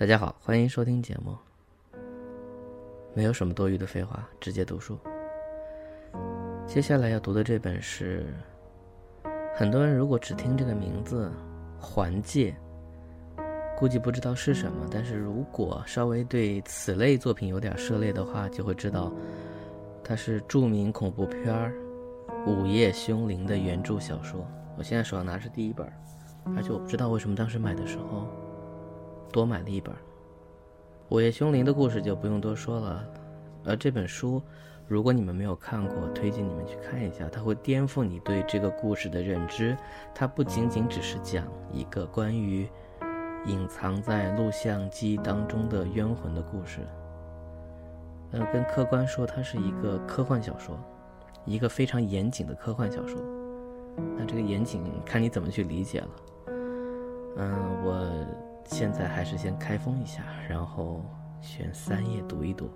大家好，欢迎收听节目。没有什么多余的废话，直接读书。接下来要读的这本是，很多人如果只听这个名字“环界”，估计不知道是什么。但是如果稍微对此类作品有点涉猎的话，就会知道，它是著名恐怖片《午夜凶铃》的原著小说。我现在手上拿着第一本，而且我不知道为什么当时买的时候。多买了一本《午夜凶铃》的故事就不用多说了，而这本书，如果你们没有看过，推荐你们去看一下，它会颠覆你对这个故事的认知。它不仅仅只是讲一个关于隐藏在录像机当中的冤魂的故事，呃，跟客观说，它是一个科幻小说，一个非常严谨的科幻小说。那这个严谨看你怎么去理解了。嗯，我。现在还是先开封一下，然后选三页读一读。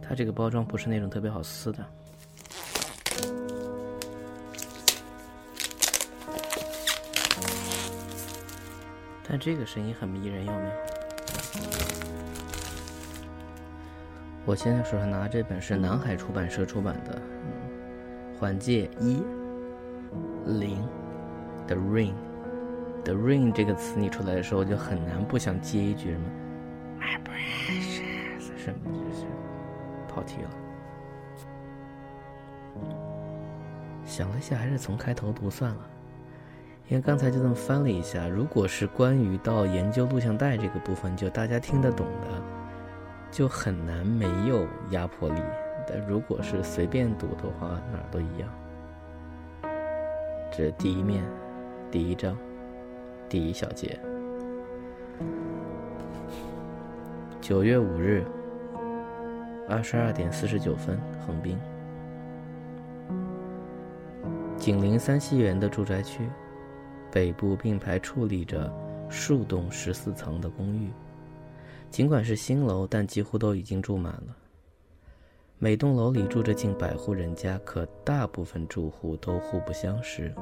它这个包装不是那种特别好撕的，但这个声音很迷人，有没有？我现在手上拿这本是南海出版社出版的《嗯环界一》。零，The Ring，The Ring 这个词你出来的时候就很难不想接一句什么，My precious，什么就是跑题了。想了一下，还是从开头读算了，因为刚才就这么翻了一下，如果是关于到研究录像带这个部分，就大家听得懂的，就很难没有压迫力。但如果是随便读的话，哪儿都一样。这第一面，第一章，第一小节。九月五日，二十二点四十九分，横滨。紧邻三溪园的住宅区，北部并排矗立着数栋十四层的公寓，尽管是新楼，但几乎都已经住满了。每栋楼里住着近百户人家，可大部分住户都互不相识。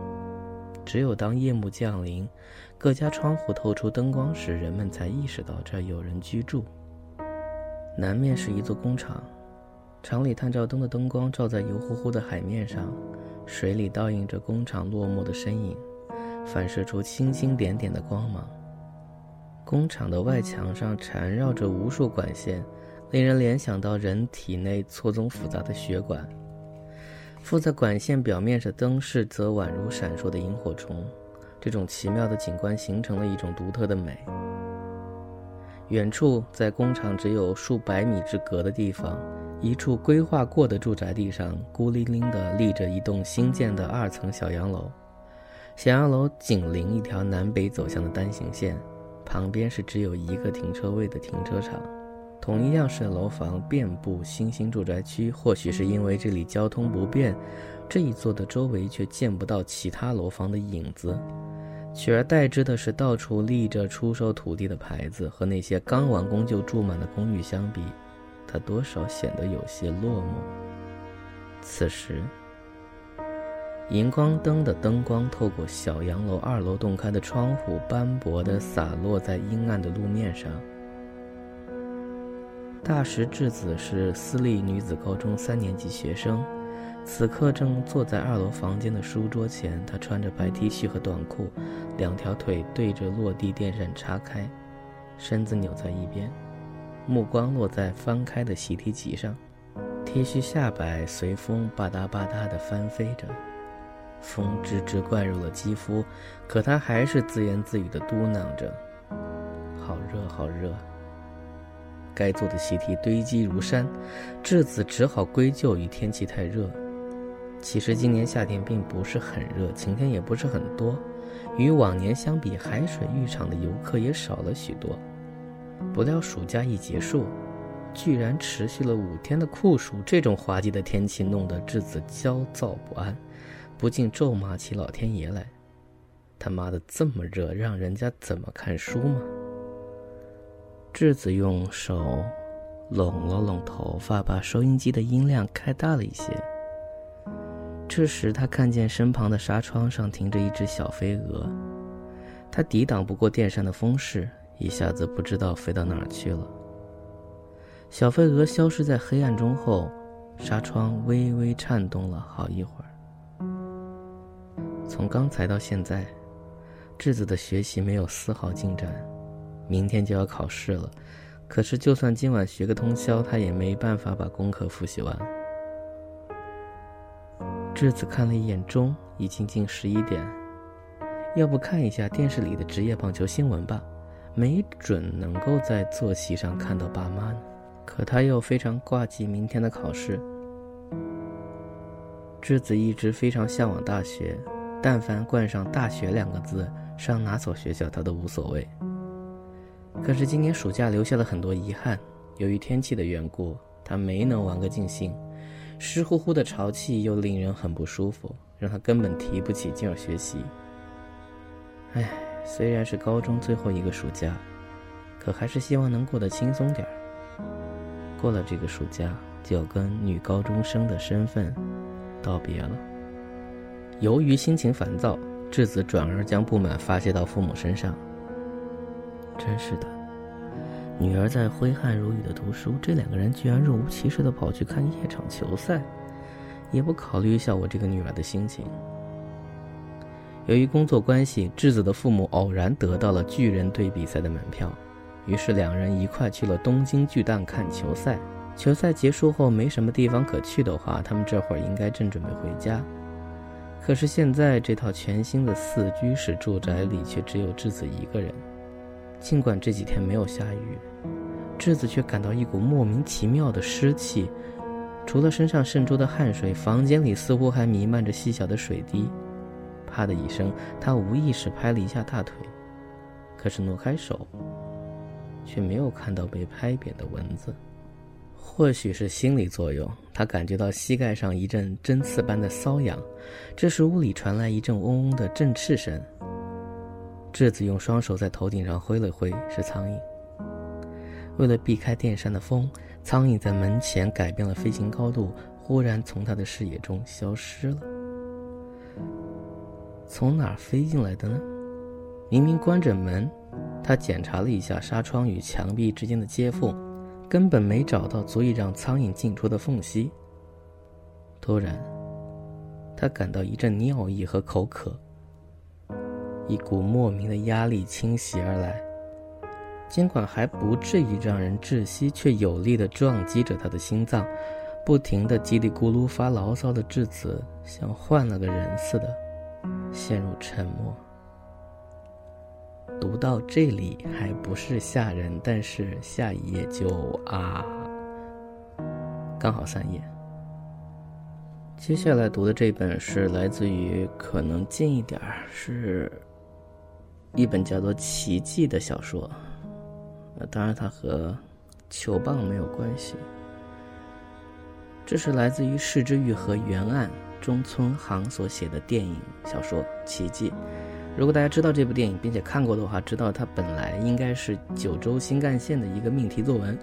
只有当夜幕降临，各家窗户透出灯光时，人们才意识到这儿有人居住。南面是一座工厂，厂里探照灯的灯光照在油乎乎的海面上，水里倒映着工厂落寞的身影，反射出星星点点的光芒。工厂的外墙上缠绕着无数管线。令人联想到人体内错综复杂的血管，附在管线表面的灯饰则宛如闪烁的萤火虫。这种奇妙的景观形成了一种独特的美。远处，在工厂只有数百米之隔的地方，一处规划过的住宅地上，孤零零地立着一栋新建的二层小洋楼。小洋楼紧邻一条南北走向的单行线，旁边是只有一个停车位的停车场。同一样式的楼房遍布新兴住宅区，或许是因为这里交通不便，这一座的周围却见不到其他楼房的影子，取而代之的是到处立着出售土地的牌子。和那些刚完工就住满的公寓相比，它多少显得有些落寞。此时，荧光灯的灯光透过小洋楼二楼洞开的窗户，斑驳地洒落在阴暗的路面上。大石智子是私立女子高中三年级学生，此刻正坐在二楼房间的书桌前。她穿着白 T 恤和短裤，两条腿对着落地电扇叉开，身子扭在一边，目光落在翻开的习题集上。T 恤下摆随风吧嗒吧嗒地翻飞着，风吱吱灌入了肌肤，可她还是自言自语地嘟囔着：“好热，好热。”该做的习题堆积如山，智子只好归咎于天气太热。其实今年夏天并不是很热，晴天也不是很多，与往年相比，海水浴场的游客也少了许多。不料暑假一结束，居然持续了五天的酷暑，这种滑稽的天气弄得智子焦躁不安，不禁咒骂起老天爷来：“他妈的这么热，让人家怎么看书吗？”智子用手拢了拢头发，把收音机的音量开大了一些。这时，他看见身旁的纱窗上停着一只小飞蛾，它抵挡不过电扇的风势，一下子不知道飞到哪儿去了。小飞蛾消失在黑暗中后，纱窗微微颤动了好一会儿。从刚才到现在，智子的学习没有丝毫进展。明天就要考试了，可是就算今晚学个通宵，他也没办法把功课复习完。智子看了一眼钟，已经近十一点，要不看一下电视里的职业棒球新闻吧，没准能够在坐席上看到爸妈呢。可他又非常挂记明天的考试。智子一直非常向往大学，但凡冠上“大学”两个字，上哪所学校他都无所谓。可是今年暑假留下了很多遗憾，由于天气的缘故，他没能玩个尽兴。湿乎乎的潮气又令人很不舒服，让他根本提不起劲儿学习。唉，虽然是高中最后一个暑假，可还是希望能过得轻松点儿。过了这个暑假，就要跟女高中生的身份道别了。由于心情烦躁，智子转而将不满发泄到父母身上。真是的，女儿在挥汗如雨的读书，这两个人居然若无其事的跑去看夜场球赛，也不考虑一下我这个女儿的心情。由于工作关系，智子的父母偶然得到了巨人队比赛的门票。于是两人一块去了东京巨蛋看球赛。球赛结束后没什么地方可去的话，他们这会儿应该正准备回家。可是现在这套全新的四居室住宅里却只有智子一个人。尽管这几天没有下雨，智子却感到一股莫名其妙的湿气。除了身上渗出的汗水，房间里似乎还弥漫着细小的水滴。啪的一声，他无意识拍了一下大腿，可是挪开手。却没有看到被拍扁的蚊子，或许是心理作用，他感觉到膝盖上一阵针刺般的瘙痒。这时屋里传来一阵嗡嗡的振翅声。智子用双手在头顶上挥了挥，是苍蝇。为了避开电扇的风，苍蝇在门前改变了飞行高度，忽然从他的视野中消失了。从哪儿飞进来的呢？明明关着门。他检查了一下纱窗与墙壁之间的接缝，根本没找到足以让苍蝇进出的缝隙。突然，他感到一阵尿意和口渴，一股莫名的压力侵袭而来，尽管还不至于让人窒息，却有力的撞击着他的心脏，不停的叽里咕噜发牢骚的智子像换了个人似的，陷入沉默。读到这里还不是吓人，但是下一页就啊，刚好三页。接下来读的这本是来自于可能近一点儿，是一本叫做《奇迹》的小说。呃，当然它和球棒没有关系。这是来自于市之愈和原案中村航所写的电影小说《奇迹》。如果大家知道这部电影并且看过的话，知道它本来应该是九州新干线的一个命题作文，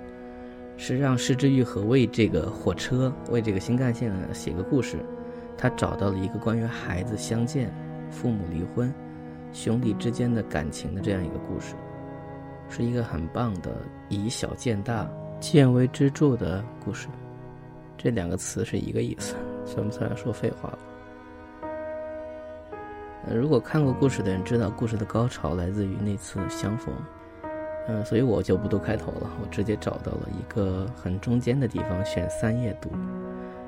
是让市之愈和为这个火车、为这个新干线写个故事。他找到了一个关于孩子相见、父母离婚、兄弟之间的感情的这样一个故事，是一个很棒的以小见大、见微知著的故事。这两个词是一个意思，算不算说废话了？如果看过故事的人知道，故事的高潮来自于那次相逢。嗯，所以我就不读开头了，我直接找到了一个很中间的地方，选三页读。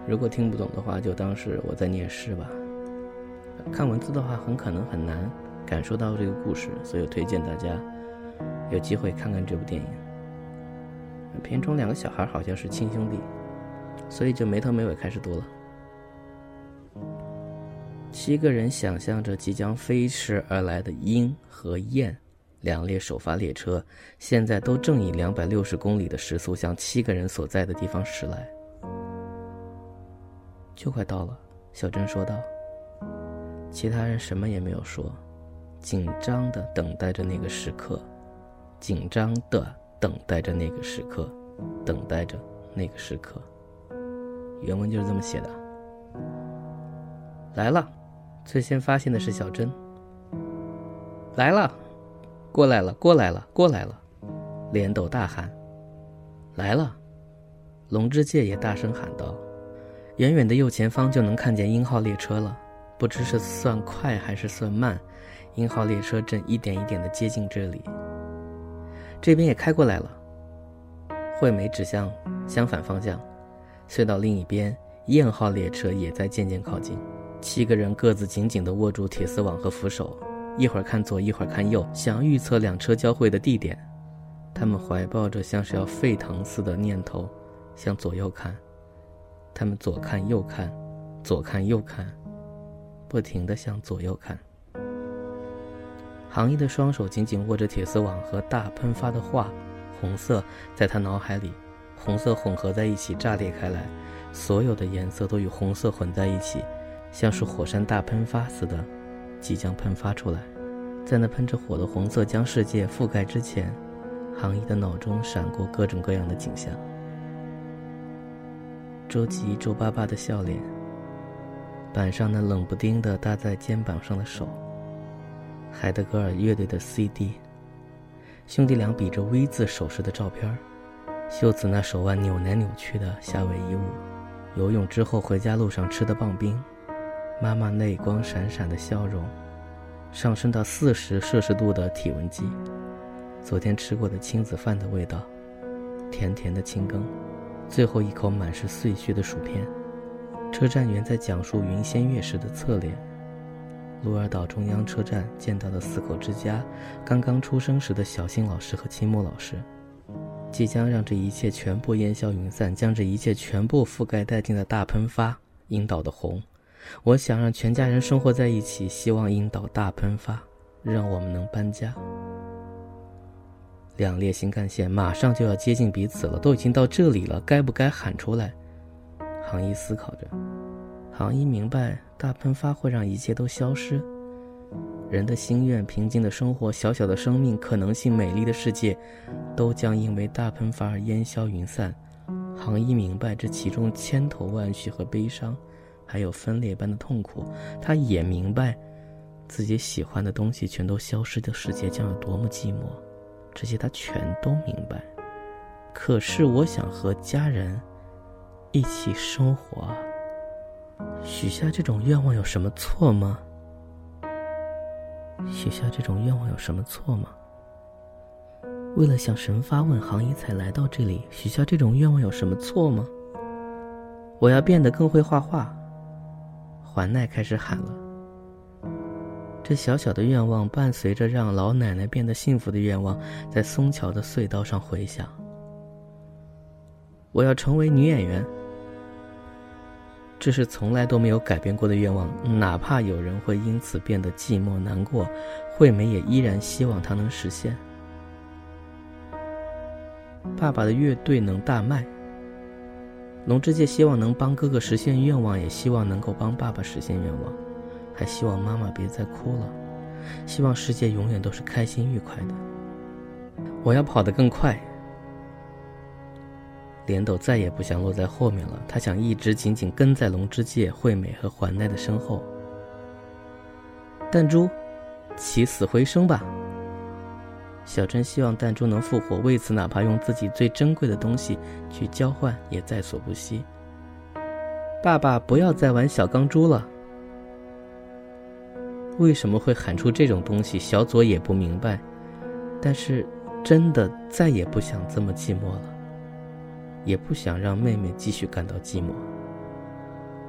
如果听不懂的话，就当是我在念诗吧。看文字的话，很可能很难感受到这个故事，所以我推荐大家有机会看看这部电影。片中两个小孩好像是亲兄弟，所以就没头没尾开始读了。七个人想象着即将飞驰而来的鹰和雁，两列首发列车现在都正以两百六十公里的时速向七个人所在的地方驶来。就快到了，小珍说道。其他人什么也没有说，紧张的等待着那个时刻，紧张的等待着那个时刻，等待着那个时刻。原文就是这么写的。来了，最先发现的是小珍。来了，过来了，过来了，过来了！莲斗大喊：“来了！”龙之介也大声喊道：“远远的右前方就能看见鹰号列车了，不知是算快还是算慢，鹰号列车正一点一点的接近这里。这边也开过来了。”惠美指向相反方向，隧道另一边，燕号列车也在渐渐靠近。七个人各自紧紧地握住铁丝网和扶手，一会儿看左，一会儿看右，想预测两车交汇的地点。他们怀抱着像是要沸腾似的念头，向左右看。他们左看右看，左看右看，不停地向左右看。行一的双手紧紧握着铁丝网和大喷发的画。红色在他脑海里，红色混合在一起，炸裂开来，所有的颜色都与红色混在一起，像是火山大喷发似的，即将喷发出来。在那喷着火的红色将世界覆盖之前，杭一的脑中闪过各种各样的景象：周吉皱巴巴的笑脸，板上那冷不丁的搭在肩膀上的手，海德格尔乐队的 CD。兄弟俩比着 V 字手势的照片秀子那手腕扭来扭去的夏威夷舞，游泳之后回家路上吃的棒冰，妈妈泪光闪闪的笑容，上升到四十摄氏度的体温计，昨天吃过的亲子饭的味道，甜甜的青羹，最后一口满是碎屑的薯片，车站员在讲述云仙月时的侧脸。鹿儿岛中央车站见到的四口之家，刚刚出生时的小新老师和青木老师，即将让这一切全部烟消云散，将这一切全部覆盖殆尽的大喷发，樱岛的红。我想让全家人生活在一起，希望樱岛大喷发，让我们能搬家。两列新干线马上就要接近彼此了，都已经到这里了，该不该喊出来？行一思考着。行一明白，大喷发会让一切都消失，人的心愿、平静的生活、小小的生命、可能性、美丽的世界，都将因为大喷发而烟消云散。行一明白这其中千头万绪和悲伤，还有分裂般的痛苦。他也明白，自己喜欢的东西全都消失的世界将有多么寂寞。这些他全都明白。可是，我想和家人一起生活。许下这种愿望有什么错吗？许下这种愿望有什么错吗？为了向神发问，行一才来到这里。许下这种愿望有什么错吗？我要变得更会画画。环奈开始喊了。这小小的愿望伴随着让老奶奶变得幸福的愿望，在松桥的隧道上回响。我要成为女演员。这是从来都没有改变过的愿望，哪怕有人会因此变得寂寞难过，惠美也依然希望它能实现。爸爸的乐队能大卖。龙之介希望能帮哥哥实现愿望，也希望能够帮爸爸实现愿望，还希望妈妈别再哭了，希望世界永远都是开心愉快的。我要跑得更快。莲斗再也不想落在后面了，他想一直紧紧跟在龙之介、惠美和环奈的身后。弹珠，起死回生吧！小珍希望弹珠能复活，为此哪怕用自己最珍贵的东西去交换，也在所不惜。爸爸，不要再玩小钢珠了。为什么会喊出这种东西？小左也不明白，但是真的再也不想这么寂寞了。也不想让妹妹继续感到寂寞。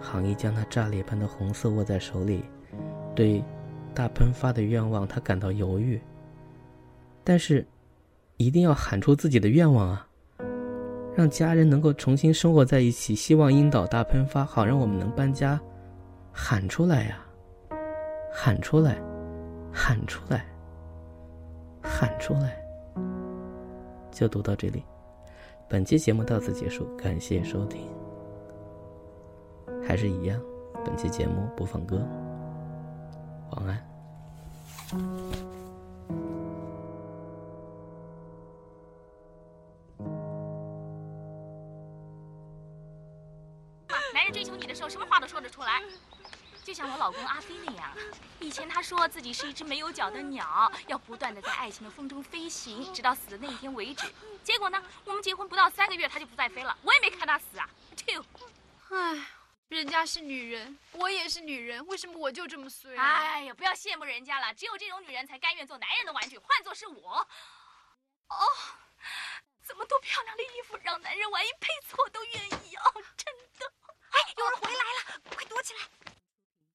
行一将那炸裂般的红色握在手里，对大喷发的愿望，他感到犹豫。但是，一定要喊出自己的愿望啊！让家人能够重新生活在一起，希望樱岛大喷发，好让我们能搬家。喊出来呀！喊出来！喊出来！喊出来！就读到这里。本期节目到此结束，感谢收听。还是一样，本期节目播放歌，晚安。男人追求你的时候，什么话都说得出来。就像我老公阿飞那样，以前他说自己是一只没有脚的鸟，要不断的在爱情的风中飞行，直到死的那一天为止。结果呢？我们结婚不到三个月，他就不再飞了。我也没看他死啊。哎，人家是女人，我也是女人，为什么我就这么衰？哎呀，不要羡慕人家了，只有这种女人才甘愿做男人的玩具。换做是我，哦，这么多漂亮的衣服让男人玩一辈子，我都愿意哦。真的，哎，有人回来了，快躲起来。